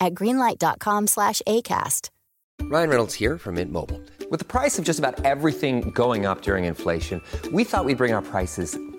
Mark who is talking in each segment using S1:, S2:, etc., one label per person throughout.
S1: at greenlight.com slash ACAST.
S2: Ryan Reynolds here from Mint Mobile. With the price of just about everything going up during inflation, we thought we'd bring our prices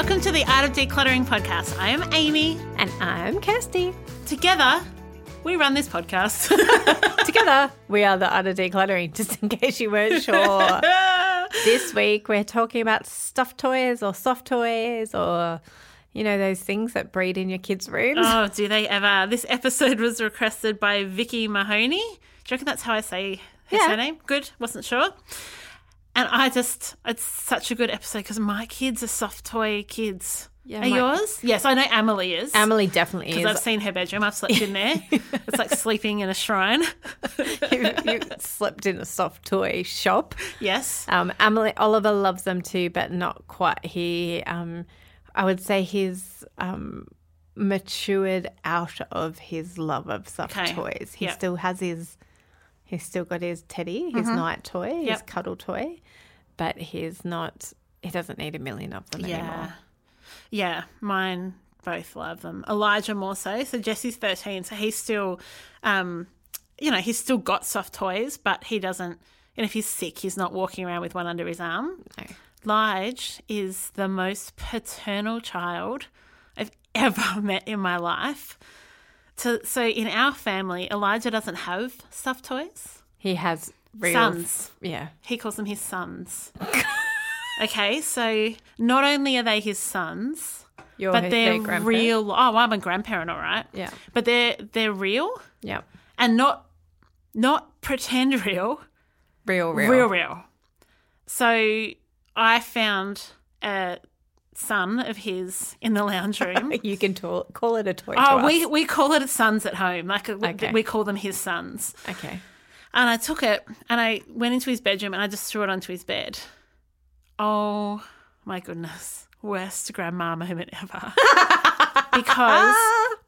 S3: welcome to the Art of Decluttering podcast. I am Amy.
S4: And I'm Kirsty.
S3: Together, we run this podcast.
S4: Together, we are the Art of Decluttering, just in case you weren't sure. this week, we're talking about stuffed toys or soft toys or, you know, those things that breed in your kids' rooms.
S3: oh, do they ever? This episode was requested by Vickie Mahoney. Do you reckon that's how I say her
S4: Yeah.
S3: surname? Good, wasn't sure. And I just, it's such a good episode because my kids are soft toy kids.
S4: Yeah,
S3: are
S4: my-
S3: yours? Yes, I know Emily is.
S4: Emily definitely
S3: Because
S4: is.
S3: I've seen her bedroom. I've slept in there. it's like sleeping in a shrine.
S4: you, you slept in a soft toy shop.
S3: yes.
S4: Um, Emily Oliver loves them too, but not quite. He, um, I would say, he's um, matured out of his love of soft
S3: Okay.
S4: toys. He
S3: Yep.
S4: still has his, he's still got his teddy, his night toy, his
S3: Mm-hmm.
S4: Cuddle toy, but he's not. He doesn't need a million of them
S3: Yeah.
S4: anymore.
S3: Yeah, mine both love them. Elijah more so. So Jesse's 13, so he's still, um, you know, he's still got soft toys, but he doesn't, and if he's sick, he's not walking around with one under his arm.
S4: No.
S3: Lige is the most paternal child I've ever met in my life. So, so in our family, Elijah doesn't have stuffed toys.
S4: He has real
S3: Sons.
S4: Yeah.
S3: He calls them his sons. okay, so not only are they his sons,
S4: You're
S3: but they're real. Oh, I'm a grandparent, all right.
S4: Yeah.
S3: but they're they're real
S4: Yep.
S3: and not not pretend real,
S4: Real, real.
S3: real, real. So I found a son of his in the lounge room.
S4: You can to- call it a toy. to
S3: oh,
S4: us.
S3: we we call it sons at home. Like
S4: Okay.
S3: we call them his sons.
S4: Okay.
S3: And I took it and I went into his bedroom and I just threw it onto his bed. Oh my goodness. Worst grandma moment ever. because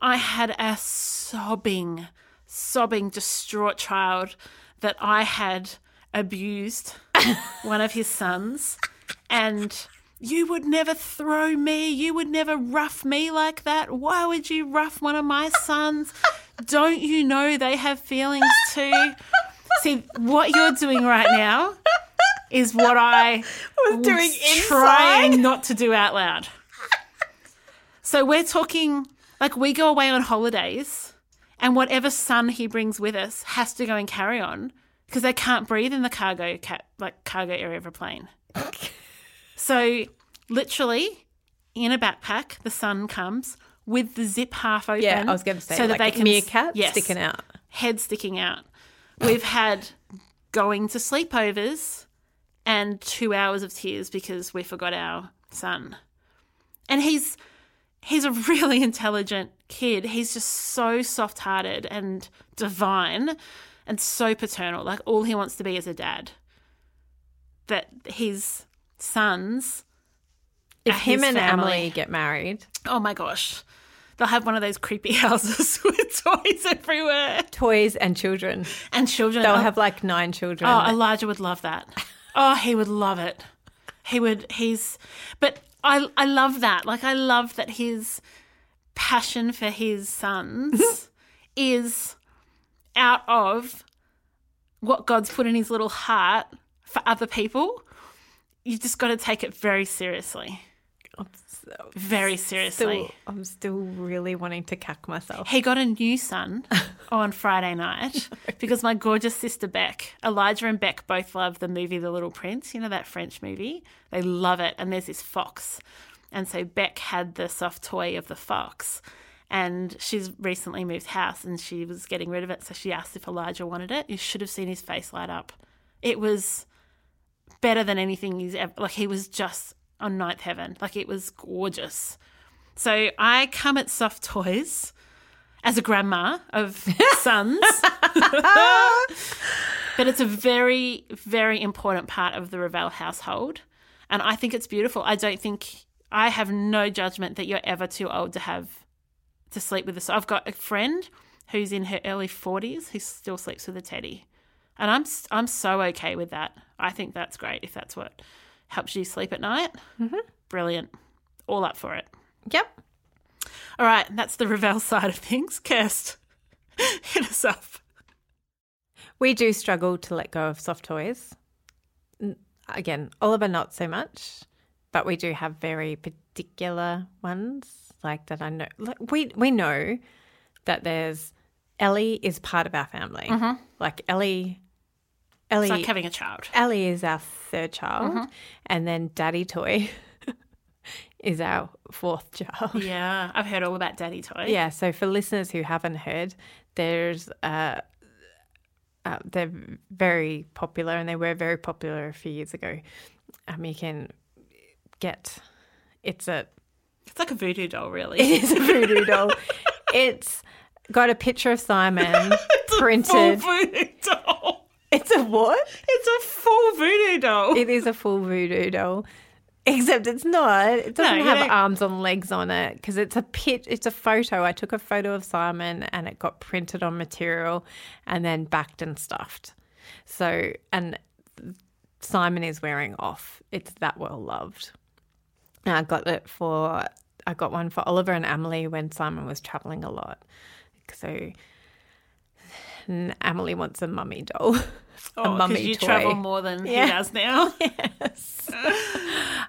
S3: I had a sobbing, sobbing, distraught child that I had abused one of his sons. And you would never throw me. You would never rough me like that. Why would you rough one of my sons? Don't you know they have feelings too? See, what you're doing right now is what I was
S4: doing
S3: trying not to do out loud. So we're talking like we go away on holidays, and whatever son he brings with us has to go and carry on because they can't breathe in the cargo ca- like cargo area of a plane. so literally, in a backpack, the sun comes with the zip half open.
S4: Yeah, I was going to say,
S3: so that they can
S4: meerkat
S3: yes,
S4: sticking out.
S3: head sticking out. We've had going to sleepovers and two hours of tears because we forgot our son. And he's he's a really intelligent kid. He's just so soft hearted and divine and so paternal. Like all he wants to be is a dad. That his sons
S4: If him and
S3: family.
S4: Emily get married,
S3: Oh my gosh. They'll have one of those creepy houses with toys everywhere
S4: Toys and children.
S3: and children.
S4: They'll
S3: oh,
S4: have like nine children.
S3: Oh, Elijah would love that. Oh, he would love it. He would. He's. But I. I love that. Like I love that his passion for his sons is out of what God's put in his little heart for other people. You just got to take it very seriously. Very seriously.
S4: still, I'm still really wanting to cack myself.
S3: He got a new son on Friday night because my gorgeous sister Beck, Elijah and Beck both love the movie The Little Prince. You know that French movie? They love it. And there's this fox. And so Beck had the soft toy of the fox. And she's recently moved house and she was getting rid of it. So she asked if Elijah wanted it. You should have seen his face light up. It was better than anything he's ever, like, he was just on ninth heaven. Like, it was gorgeous. So I come at soft toys as a grandma of sons. but it's a very, very important part of the Revell household. And I think it's beautiful. I don't think, I have no judgment that you're ever too old to have to sleep with a. So I've got a friend who's in her early 40s who still sleeps with a teddy. And I'm, I'm so okay with that. I think that's great if that's what helps you sleep at night. Mm-hmm. Brilliant. All up for it.
S4: Yep.
S3: All right, that's the Revell side of things. Kirst, hit us up.
S4: We do struggle to let go of soft toys. Again, Oliver not so much, but we do have very particular ones like that. I know like we we know that there's Ellie is part of our family. Like Ellie, Ellie,
S3: It's like having a child.
S4: Ellie is our third child, and then Daddy Toy is our fourth child.
S3: Yeah, I've heard all about Daddy Toy.
S4: Yeah, so for listeners who haven't heard, there's uh, uh, they're very popular, and they were very popular a few years ago. Um, you can get it's a
S3: It's like a voodoo doll, really.
S4: it is a voodoo doll. It's got a picture of Simon printed.
S3: voodoo doll.
S4: It's a what?
S3: It's a full voodoo doll.
S4: It is a full voodoo doll. Except it's not. It doesn't
S3: you
S4: have
S3: don't-
S4: arms and legs on it because it's a pit. It's a photo. I took a photo of Simon and it got printed on material and then backed and stuffed. So and Simon is wearing off. It's that well loved. And I got it for. I got one for Oliver and Emily when Simon was traveling a lot. So Emily wants a mummy doll. a
S3: Oh, 'cause
S4: mummy
S3: you
S4: toy.
S3: travel more than he does now.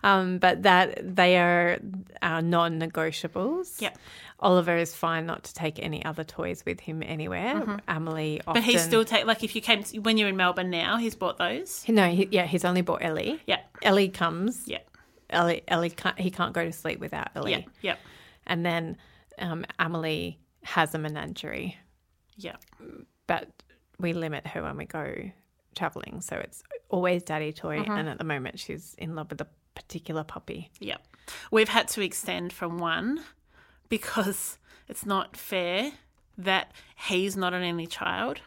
S4: Um, but that they are our non-negotiables.
S3: Yep.
S4: Oliver is fine not to take any other toys with him anywhere. Emily often,
S3: Mm-hmm. But he still take like if you came to, when you're in Melbourne now, he's bought those.
S4: no, he, yeah, he's only bought Ellie.
S3: Yeah,
S4: Ellie comes.
S3: yeah,
S4: Ellie, Ellie can't. He can't go to sleep without Ellie.
S3: yeah, yeah,
S4: And then um, Emily has a menagerie,
S3: yeah.
S4: but we limit her when we go traveling. So it's always daddy toy,
S3: Mm-hmm.
S4: and at the moment she's in love with a particular puppy.
S3: Yeah. We've had to extend from one because it's not fair that he's not an only child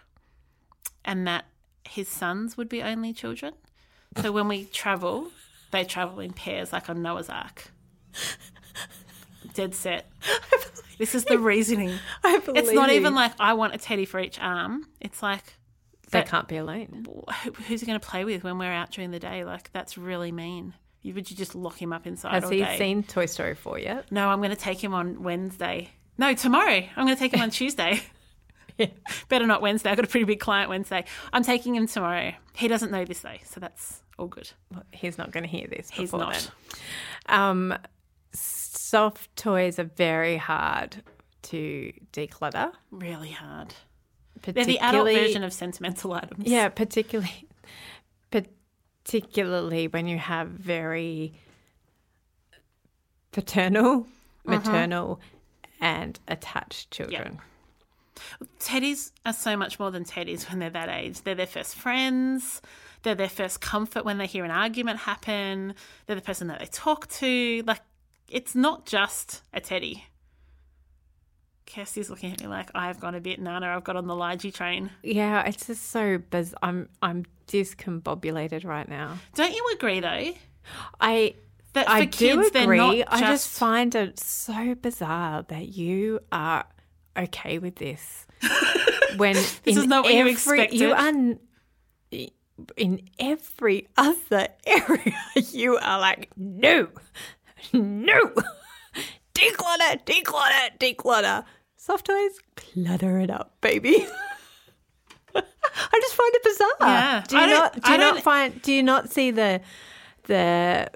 S3: and that his sons would be only children. So when we travel, they travel in pairs like on Noah's Ark. Dead set. This is the reasoning.
S4: I believe
S3: It's not even like I want a teddy for each arm. It's like
S4: they
S3: that-
S4: can't be alone.
S3: who- who's he going to play with when we're out during the day? Like that's really mean. You would you just lock him up inside
S4: Has he
S3: day?
S4: seen Toy Story 4 yet?
S3: No, I'm going to take him on Wednesday. No, tomorrow. I'm going to take him on Tuesday. Better not Wednesday. I've got a pretty big client Wednesday. I'm taking him tomorrow. He doesn't know this though, so that's all good.
S4: He's not going to hear this.
S3: He's not.
S4: Um, soft toys are very hard to declutter.
S3: Really hard. They're the adult version of sentimental items.
S4: Yeah, particularly, particularly when you have very paternal, uh-huh. maternal, and attached children.
S3: Teddies are so much more than teddies when they're that age. They're their first friends. They're their first comfort when they hear an argument happen. They're the person that they talk to. Like, it's not just a teddy. Kirsty's looking at me like I've gone a bit nana. I've got on the Lige train.
S4: Yeah, it's just so biz. I'm I'm discombobulated right now.
S3: Don't you agree though?
S4: I
S3: That for
S4: I
S3: kids,
S4: do
S3: they're
S4: agree.
S3: not
S4: I just
S3: just-
S4: find it so bizarre that you are okay with this. When this
S3: is not what you expected.
S4: You are in every other area. You are like no, no, declutter, declutter, declutter. Soft toys, clutter it up, baby. I just find it bizarre.
S3: Yeah.
S4: Do you
S3: don't-
S4: Do you not find? Do you not see the the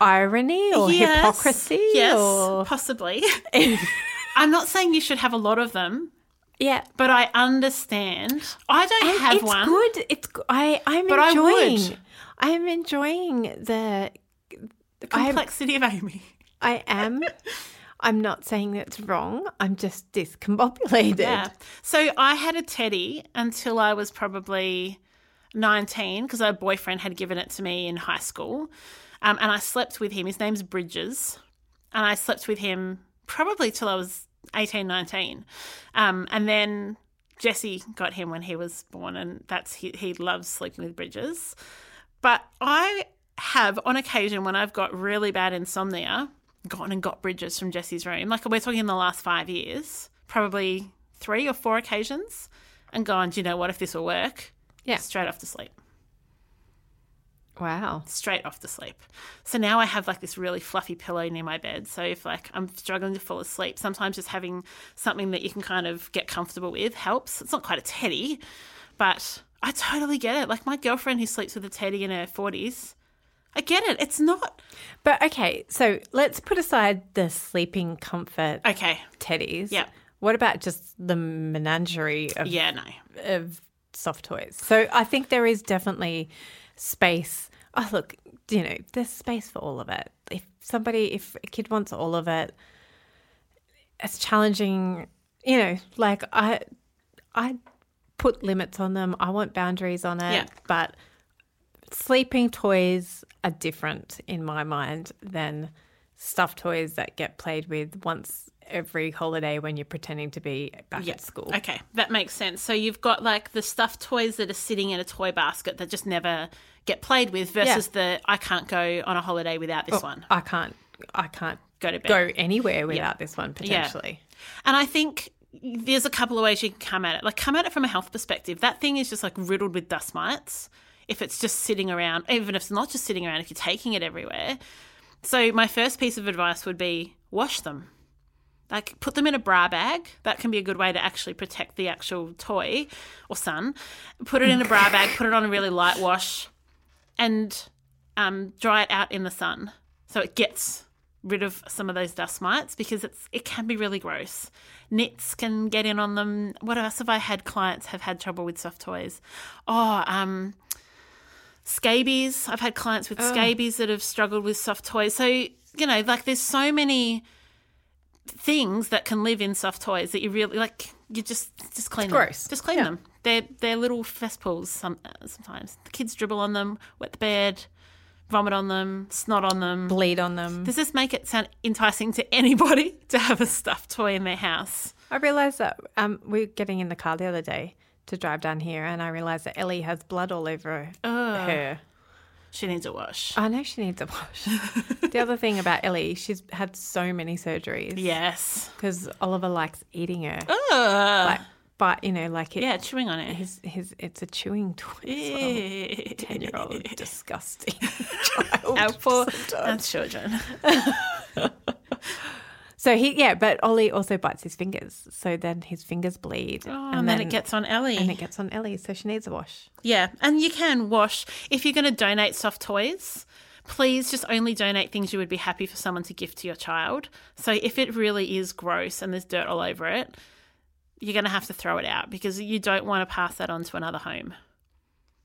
S4: irony or
S3: Yes,
S4: hypocrisy?
S3: Yes,
S4: or-
S3: possibly. I'm not saying you should have a lot of them,
S4: yeah.
S3: but I understand. I don't
S4: And
S3: have
S4: it's
S3: one.
S4: It's good. It's I. I'm
S3: But I
S4: enjoying.
S3: would.
S4: I am enjoying the. I,
S3: Complexity of Amy.
S4: I am. I'm not saying that's wrong. I'm just discombobulated.
S3: Yeah. So I had a teddy until I was probably 19 because a boyfriend had given it to me in high school. Um, and I slept with him. His name's Bridges. And I slept with him probably till I was 18, 19. Um, and then Jesse got him when he was born, and that's he, he loves sleeping with Bridges. But I have, on occasion, when I've got really bad insomnia, gone and got Bridges from Jesse's room. Like we're talking in the last five years, probably three or four occasions, and gone, do you know what, if this will work?
S4: Yeah.
S3: Straight off to sleep.
S4: Wow.
S3: Straight off to sleep. So now I have like this really fluffy pillow near my bed. So if like I'm struggling to fall asleep, sometimes just having something that you can kind of get comfortable with helps. It's not quite a teddy, but I totally get it. Like my girlfriend who sleeps with a teddy in her 40s, I get it. It's not.
S4: But okay, so let's put aside the sleeping comfort
S3: Okay.
S4: teddies.
S3: Yeah.
S4: What about just the menagerie of
S3: Yeah, no.
S4: of soft toys. So I think there is definitely space. Oh, look, you know, there's space for all of it. If somebody, if a kid wants all of it, it's challenging. You know, like I, I put limits on them. I want boundaries on it.
S3: Yeah.
S4: But sleeping toys are different in my mind than stuffed toys that get played with once every holiday when you're pretending to be back at school.
S3: Okay, that makes sense. So you've got like the stuffed toys that are sitting in a toy basket that just never get played with versus the I can't go on a holiday without this oh, one.
S4: I can't I can't
S3: Go to bed.
S4: go anywhere without this one potentially.
S3: And I think there's a couple of ways you can come at it. Like come at it from a health perspective. That thing is just like riddled with dust mites. If it's just sitting around, even if it's not just sitting around, if you're taking it everywhere. So my first piece of advice would be wash them. Like put them in a bra bag. That can be a good way to actually protect the actual toy or son. Put it in a bra bag, put it on a really light wash, and um, dry it out in the sun so it gets rid of some of those dust mites because it's it can be really gross. Nits can get in on them. What else have I had clients have had trouble with soft toys? Oh, um, scabies. I've had clients with scabies that have struggled with soft toys. So you know, like there's so many things that can live in soft toys that you really like. You just just clean them.
S4: gross.
S3: Just clean
S4: Yeah.
S3: them. They're they're little cesspools. Some sometimes the kids dribble on them, wet the bed, vomit on them, snot on them.
S4: Bleed on them.
S3: Does this make it sound enticing to anybody to have a stuffed toy in their house?
S4: I realized that um, we were getting in the car the other day to drive down here, and I realized that Ellie has blood all over her.
S3: She needs a wash.
S4: I know she needs a wash. the other thing about Ellie, she's had so many surgeries.
S3: yes.
S4: because Oliver likes eating her.
S3: Ugh.
S4: Like, but you know, like it,
S3: yeah, chewing on it.
S4: his his it's a chewing toy. Ten year old disgusting child.
S3: Our poor children.
S4: So he, yeah, but Ollie also bites his fingers, so then his fingers bleed,
S3: Oh, and, then, it gets on Ellie.
S4: and it gets on Ellie, so she needs a wash.
S3: Yeah, and you can wash if you're going to donate soft toys. Please just only donate things you would be happy for someone to gift to your child. So if it really is gross and there's dirt all over it, you're going to have to throw it out because you don't want to pass that on to another home.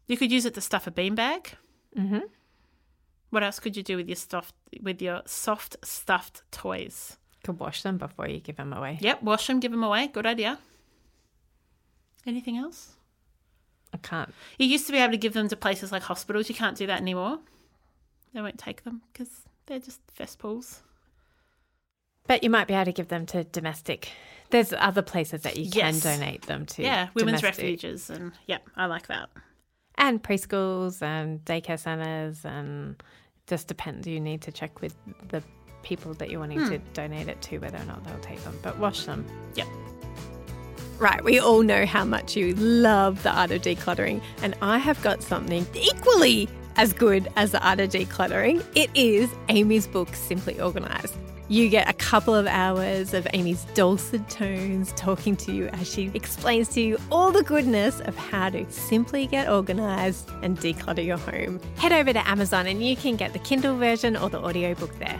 S3: You could use it to stuff a beanbag. Mm-hmm. What else could you do with your stuffed with your soft stuffed toys?
S4: Could wash them before you give them away.
S3: Yep, wash them, give them away. Good idea. Anything else?
S4: I can't.
S3: You used to be able to give them to places like hospitals. You can't do that anymore. They won't take them because they're just cesspools.
S4: But you might be able to give them to domestic. There's other places that you can
S3: Yes.
S4: donate them to.
S3: Yeah, women's
S4: domestic.
S3: refuges, and yeah, I like that.
S4: and preschools and daycare centres and Just depends. You need to check with the people that you're wanting hmm. to donate it to whether or not they'll take them. But wash them.
S3: Yep.
S4: Right, we all know how much you love the art of decluttering, and I have got something equally as good as the art of decluttering. It is Amy's book, Simply Organized. You get a couple of hours of Amy's dulcet tones talking to you as she explains to you all the goodness of how to simply get organized and declutter your home. Head over to Amazon and you can get the Kindle version or the audiobook there.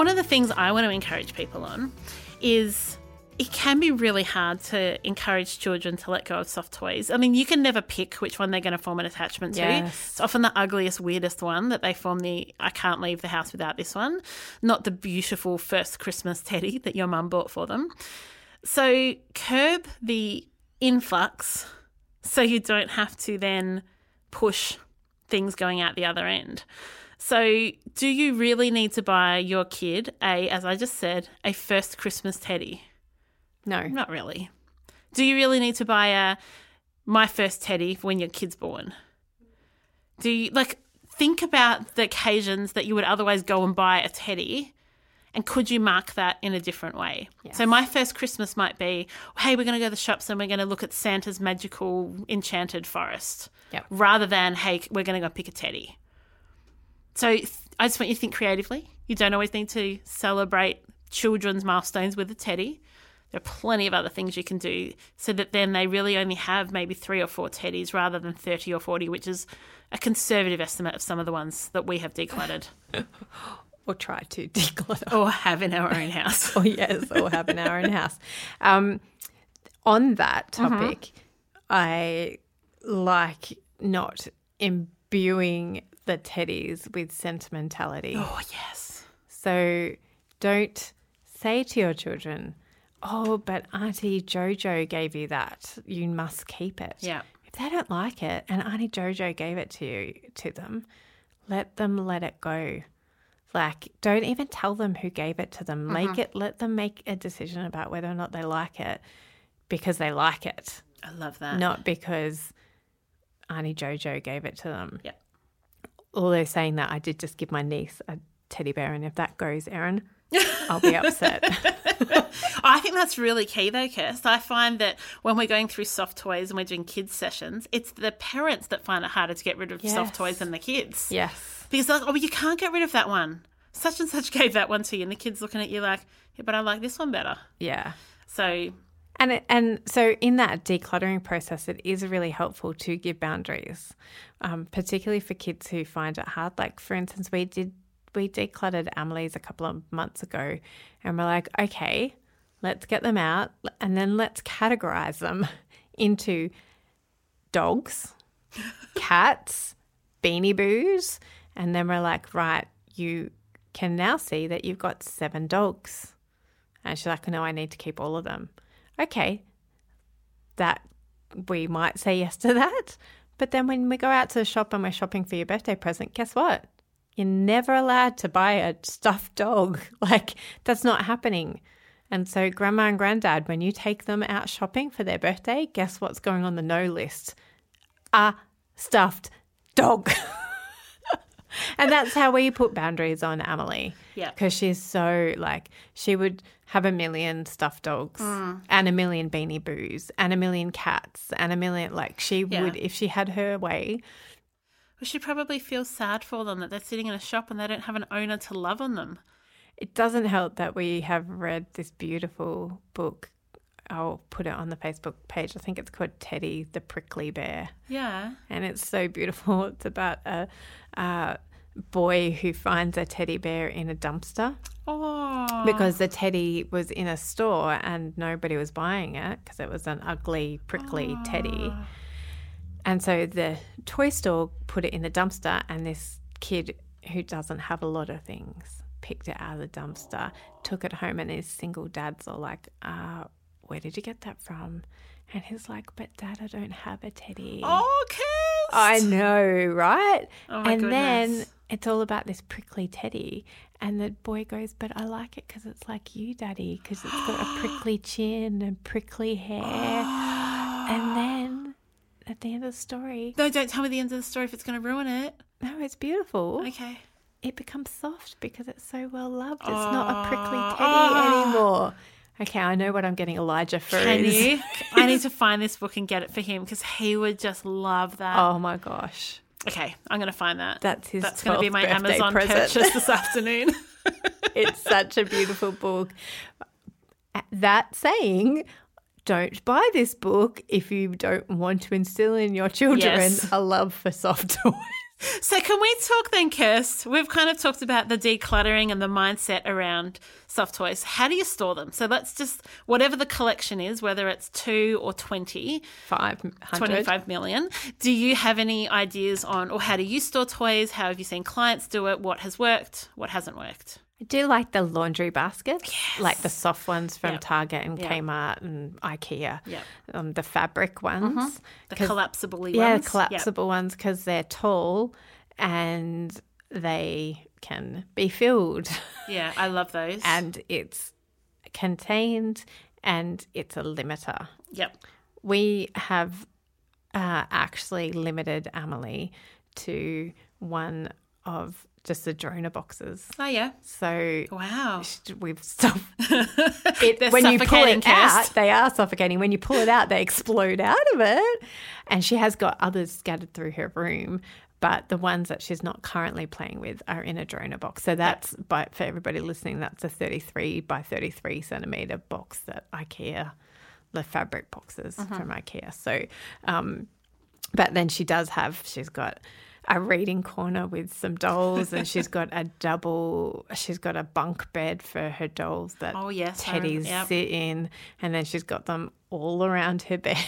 S3: One of the things I want to encourage people on is it can be really hard to encourage children to let go of soft toys. I mean, you can never pick which one they're going to form an attachment to.
S4: Yes.
S3: It's often the ugliest, weirdest one that they form the I can't leave the house without this one, not the beautiful first Christmas teddy that your mum bought for them. So curb the influx so you don't have to then push things going out the other end. So, do you really need to buy your kid a, as I just said, a first Christmas teddy?
S4: No.
S3: Not really. Do you really need to buy a my first teddy when your kid's born? Do you like think about the occasions that you would otherwise go and buy a teddy? And could you mark that in a different way? So my first Christmas might be, hey, we're going to go to the shops and we're going to look at Santa's magical enchanted forest,
S4: Yep.
S3: rather than hey, we're going to go pick a teddy. So th- I just want you to think creatively. You don't always need to celebrate children's milestones with a teddy. There are plenty of other things you can do so that then they really only have maybe three or four teddies rather than 30 or 40, which is a conservative estimate of some of the ones that we have decluttered
S4: Or try to declutter.
S3: or have in our own house.
S4: Oh yes, or have in our in house. Um, on that topic, I like not imbuing the teddies with sentimentality.
S3: Oh, yes.
S4: So don't say to your children, "Oh, but Auntie Jojo gave you that. You must keep it."
S3: Yeah.
S4: If they don't like it, and Auntie Jojo gave it to you to them, let them let it go. Like, don't even tell them who gave it to them. Make mm-hmm. it. Let them make a decision about whether or not they like it because they like it,
S3: I love that.
S4: not because Auntie Jojo gave it to them.
S3: Yep.
S4: Although saying that, I did just give my niece a teddy bear, and if that goes, Erin, I'll be upset.
S3: I think that's really key though, Kirst. I find that when we're going through soft toys and we're doing kids sessions, it's the parents that find it harder to get rid of soft toys than the kids.
S4: yes.
S3: Because like, oh, you can't get rid of that one. Such and such gave that one to you, and the kid's looking at you like, yeah, but I like this one better.
S4: Yeah.
S3: So
S4: And it, and so in that decluttering process, it is really helpful to give boundaries, um, particularly for kids who find it hard. Like for instance, we did we decluttered Emily's a couple of months ago, and we're like, okay, let's get them out, and then let's categorize them into dogs, cats, beanie boos, and then we're like, right, you can now see that you've got seven dogs. And she's like, no, I need to keep all of them. Okay, that we might say yes to that. But then when we go out to the shop and we're shopping for your birthday present, guess what? You're never allowed to buy a stuffed dog. Like, that's not happening. And so, grandma and granddad, when you take them out shopping for their birthday, guess what's going on the no list? A stuffed dog. and that's how we put boundaries on Emily.
S3: Yeah.
S4: Because she's so like, she would have a million stuffed dogs mm. and a million beanie boos and a million cats and a million, like, she
S3: Yeah.
S4: would, if she had her way,
S3: We should probably feel sad for them that they're sitting in a shop and they don't have an owner to love on them.
S4: It doesn't help that we have read this beautiful book. I'll put it on the Facebook page. I think it's called Teddy the Prickly Bear.
S3: Yeah.
S4: And it's so beautiful. It's about a, a boy who finds a teddy bear in a dumpster
S3: Oh.
S4: because the teddy was in a store and nobody was buying it because it was an ugly, prickly teddy. And so the toy store put it in the dumpster, and this kid who doesn't have a lot of things picked it out of the dumpster, took it home, and his single dad's all like, uh, Where did you get that from? And he's like, But dad, I don't have a teddy.
S3: Oh, kiss.
S4: I know, right?
S3: Oh my
S4: and then it's all about this prickly teddy. And the boy goes, But I like it because it's like you, daddy, because it's got a prickly chin and prickly hair. and then at the end of the story,
S3: No, don't tell me the end of the story if it's going to ruin it.
S4: no, it's beautiful.
S3: Okay.
S4: It becomes soft because it's so well loved. It's not a prickly teddy
S3: Oh.
S4: anymore. Okay, I know what I'm getting Elijah for.
S3: Can
S4: is-
S3: you? I need to find this book and get it for him because he would just love that.
S4: Oh my gosh.
S3: Okay, I'm going to find that.
S4: That's his
S3: That's going to be my Amazon
S4: present.
S3: purchase this afternoon.
S4: it's such a beautiful book. That saying, don't buy this book if you don't want to instill in your children
S3: Yes.
S4: a love for soft toys.
S3: So, can we talk then, Kirst? We've kind of talked about the decluttering and the mindset around soft toys. How do you store them? So, let's just, whatever the collection is, whether it's two or 20, 25 million. Do you have any ideas on, or how do you store toys? How have you seen clients do it? What has worked? What hasn't worked?
S4: I do like the laundry baskets, like the soft ones from
S3: Yep.
S4: Target and
S3: Yep.
S4: Kmart and IKEA.
S3: Yep.
S4: Um, the fabric ones.
S3: The
S4: 'Cause-
S3: collapsible ones.
S4: Yeah, collapsible ones because they're tall and they can be filled.
S3: Yeah, I love those.
S4: and it's contained and it's a limiter.
S3: yep.
S4: We have uh, actually limited Emily to one of just the Drona boxes.
S3: Oh, yeah.
S4: So
S3: Wow.
S4: we've stuff. It, when you pull it out, they are suffocating. When you pull it out, they explode out of it. And she has got others scattered through her room, but the ones that she's not currently playing with are in a Drona box. So that's, by, for everybody listening, that's a 33 by 33 centimeter box that IKEA, the fabric boxes
S3: Mm-hmm.
S4: from IKEA. So, um, but then she does have, she's got a reading corner with some dolls, and she's got a double, she's got a bunk bed for her dolls that
S3: Oh, yes,
S4: teddies
S3: yep.
S4: sit in, and then she's got them all around her bed.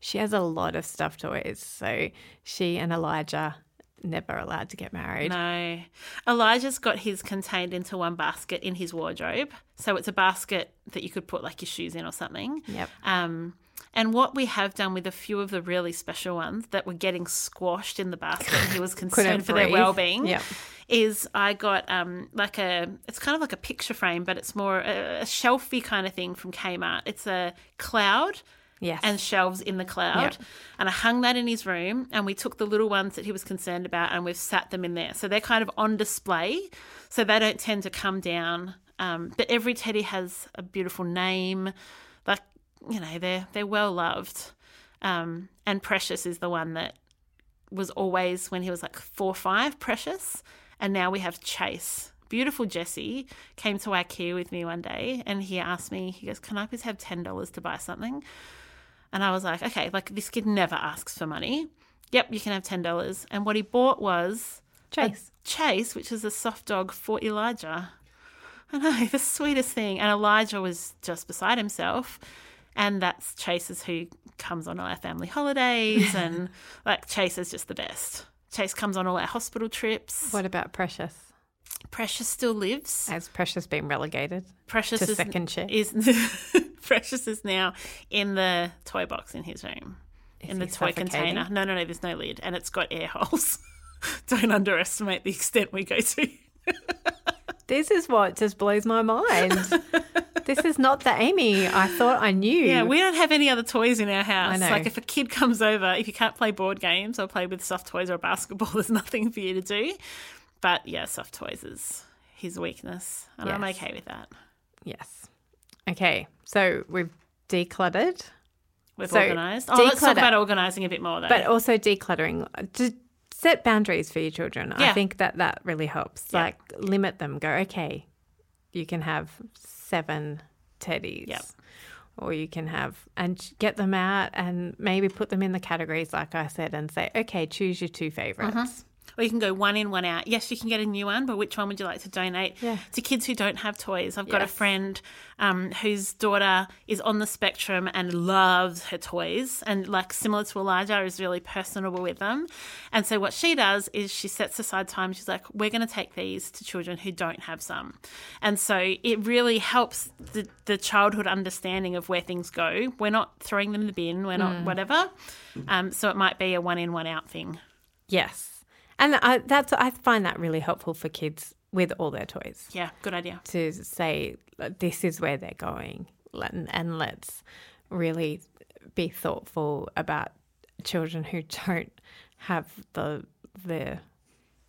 S4: she has a lot of stuffed toys. So she and Elijah never allowed to get married.
S3: No. Elijah's got his contained into one basket in his wardrobe. So it's a basket that you could put like your shoes in or something.
S4: Yep.
S3: Um, and what we have done with a few of the really special ones that were getting squashed in the basket, and he was concerned for their well-being.
S4: Yep.
S3: Is I got um like a it's kind of like a picture frame, but it's more a, a shelfie kind of thing from Kmart. It's a cloud
S4: Yes.
S3: and shelves in the cloud.
S4: Yep.
S3: And I hung that in his room, and we took the little ones that he was concerned about, and we've sat them in there. So they're kind of on display, so they don't tend to come down. Um, but every teddy has a beautiful name, you know they're they're well loved. Um, and Precious is the one that was always when he was like four or five, Precious, and now we have Chase. Beautiful Jesse came to IKEA with me one day, and he asked me, he goes, "Can I please have ten dollars to buy something?" And I was like, okay, like this kid never asks for money. Yep, you can have ten dollars. And what he bought was
S4: Chase.
S3: Chase, which is a soft dog for Elijah. I know, the sweetest thing. And Elijah was just beside himself. And that's Chase is who comes on all our family holidays and like Chase is just the best. Chase comes on all our hospital trips.
S4: What about Precious?
S3: Precious still lives.
S4: Has Precious been relegated?
S3: Precious
S4: to
S3: is
S4: second chair?
S3: Is Precious is now in the toy box in his room, in the toy container. No, no, no. There's no lid, and it's got air holes. Don't underestimate the extent we go to.
S4: This is what just blows my mind. This is not the Amy I thought I knew.
S3: Yeah, we don't have any other toys in our house.
S4: I know.
S3: Like if a kid comes over, if you can't play board games or play with soft toys or basketball, there's nothing for you to do. But yeah, soft toys is his weakness, and I'm okay with that.
S4: Yes. Okay. So we've decluttered,
S3: We've
S4: So,
S3: organised. Oh, let's talk about organising a bit more though.
S4: but also decluttering. To set boundaries for your children. I think that that really helps.
S3: Yeah.
S4: Like limit them. Go, okay, you can have seven teddies.
S3: Yep.
S4: Or you can have, and get them out and maybe put them in the categories, like I said, and say, okay, choose your two favorites. Uh-huh.
S3: Or you can go one in, one out. Yes, you can get a new one, but which one would you like to donate
S4: Yeah.
S3: to kids who don't have toys? I've got a friend um, whose daughter is on the spectrum and loves her toys, and like similar to Elijah, is really personable with them. And so what she does is she sets aside time. She's like, "We're going to take these to children who don't have some," and so it really helps the, the childhood understanding of where things go. We're not throwing them in the bin. We're not whatever. Um, so it might be a one in, one out thing.
S4: Yes. And I, that's I find that really helpful for kids with all their toys
S3: Yeah, good idea.
S4: to say this is where they're going, and, and let's really be thoughtful about children who don't have the the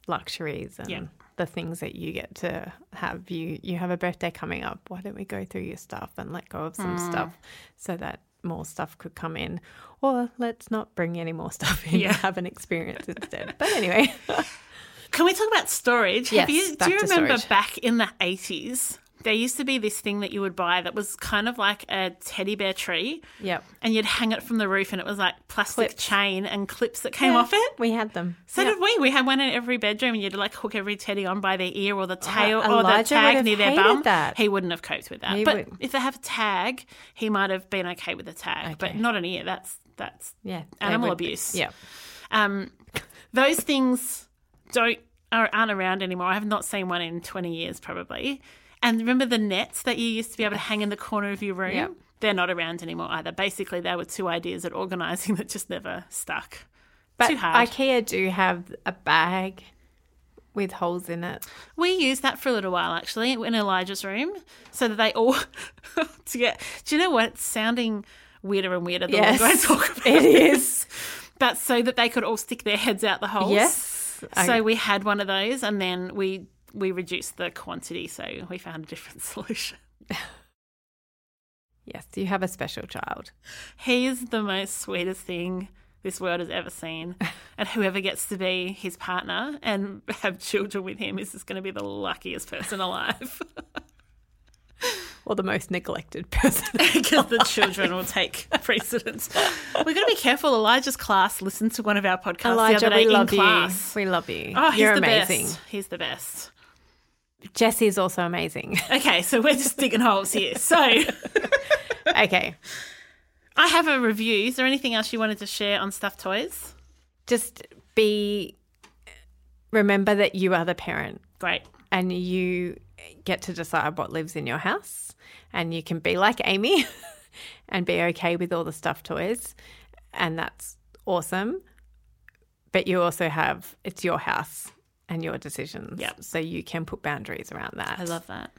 S4: luxuries and
S3: Yeah.
S4: the things that you get to have. You you have a birthday coming up. Why don't we go through your stuff and let go of some
S3: Mm.
S4: stuff so that more stuff could come in, or let's not bring any more stuff in
S3: Yeah.
S4: and have an experience instead. But anyway.
S3: Can we talk about storage?
S4: Yes,
S3: you, do you remember
S4: storage.
S3: back in the 80s? There used to be this thing that you would buy that was kind of like a teddy bear tree,
S4: Yep.
S3: and you'd hang it from the roof, and it was like plastic
S4: Clips.
S3: chain and clips that came
S4: Yeah,
S3: off it.
S4: We had them.
S3: So
S4: Yep.
S3: did we. We had one in every bedroom, and you'd like hook every teddy on by their ear or the tail or the
S4: Oh,
S3: tag near their bum.
S4: that.
S3: He wouldn't have coped with that.
S4: He
S3: but
S4: would-
S3: if they have a tag, he might have been okay with the tag, but not an ear. That's that's
S4: Yeah.
S3: animal
S4: be-
S3: abuse.
S4: Yeah.
S3: Um, those things don't are, aren't around anymore. I have not seen one in twenty years, probably. And remember the nets that you used to be able to hang in the corner of your room?
S4: Yep.
S3: They're not around anymore either. Basically, they were two ideas at organising that just never stuck.
S4: But
S3: Too hard.
S4: IKEA do have a bag with holes in it.
S3: We used that for a little while actually in Elijah's room, so that they all to get. Do you know what? It's sounding weirder and weirder the
S4: Yes,
S3: longer I talk about
S4: it
S3: this. But so that they could all stick their heads out the holes.
S4: Yes.
S3: So
S4: I-
S3: we had one of those, and then we we reduced the quantity, so we found a different solution.
S4: yes, you have a special child.
S3: He is the most sweetest thing this world has ever seen, and whoever gets to be his partner and have children with him is just going to be the luckiest person alive.
S4: Or the most neglected person.
S3: because the children will take precedence. We've got to be careful. Elijah's class listened to one of our podcasts the
S4: Elijah,
S3: other day
S4: we love
S3: in class.
S4: you. We love you.
S3: Oh, he's
S4: You're
S3: the
S4: amazing.
S3: best. He's the best.
S4: Jesse's also amazing.
S3: Okay, so we're just digging holes here. So
S4: okay.
S3: I have a review. Is there anything else you wanted to share on stuffed toys?
S4: Just be remember that you are the parent
S3: Great.
S4: and you get to decide what lives in your house and you can be like Amy and be okay with all the stuffed toys and that's awesome but you also have it's your house and your decisions
S3: Yep.
S4: so you can put boundaries around that
S3: I love that.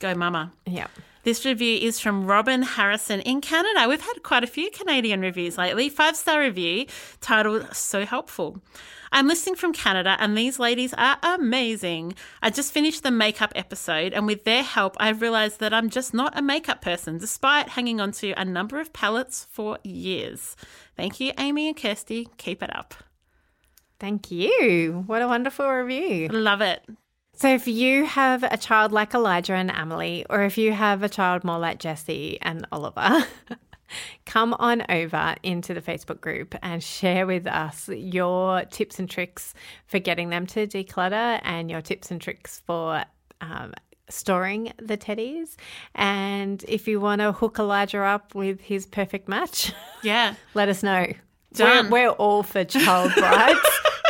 S3: Go, Mama.
S4: yeah
S3: This review is from Robin Harrison in Canada. We've had quite a few Canadian reviews lately. Five star review titled So Helpful. I'm listening from Canada and these ladies are amazing. I just finished the makeup episode and with their help, I've realized that I'm just not a makeup person despite hanging on to a number of palettes for years. Thank you, Amy and Kirsty. Keep it up.
S4: Thank you what a wonderful review
S3: Love it.
S4: So, if you have a child like Elijah and Emily, or if you have a child more like Jesse and Oliver, come on over into the Facebook group and share with us your tips and tricks for getting them to declutter and your tips and tricks for um, storing the teddies. And if you want to hook Elijah up with his perfect match,
S3: Yeah.
S4: let us know.
S3: Done.
S4: We're, we're all for child brides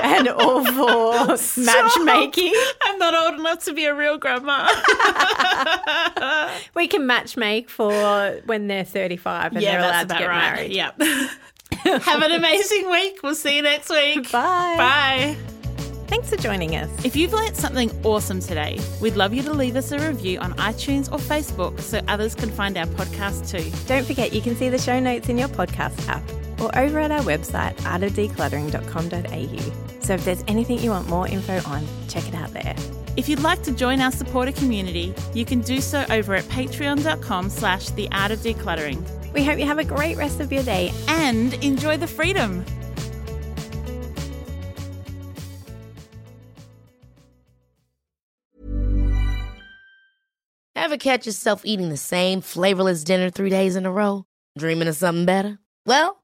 S4: and all for matchmaking.
S3: I'm not old enough to be a real grandma.
S4: We can matchmake for when they're 35 and they're allowed to get married.
S3: Yep. Have an amazing week. We'll see you next week.
S4: Bye.
S3: Bye.
S4: Thanks for joining us.
S3: If you've learnt something awesome today, we'd love you to leave us a review on iTunes or Facebook so others can find our podcast too.
S4: Don't forget you can see the show notes in your podcast app or over at our website, artofdecluttering.com.au. So if there's anything you want more info on, check it out there.
S3: If you'd like to join our supporter community, you can do so over at patreon.com slash the art of decluttering.
S4: We hope you have a great rest of your day.
S3: And enjoy the freedom.
S5: Ever catch yourself eating the same flavorless dinner three days in a row? Dreaming of something better? Well,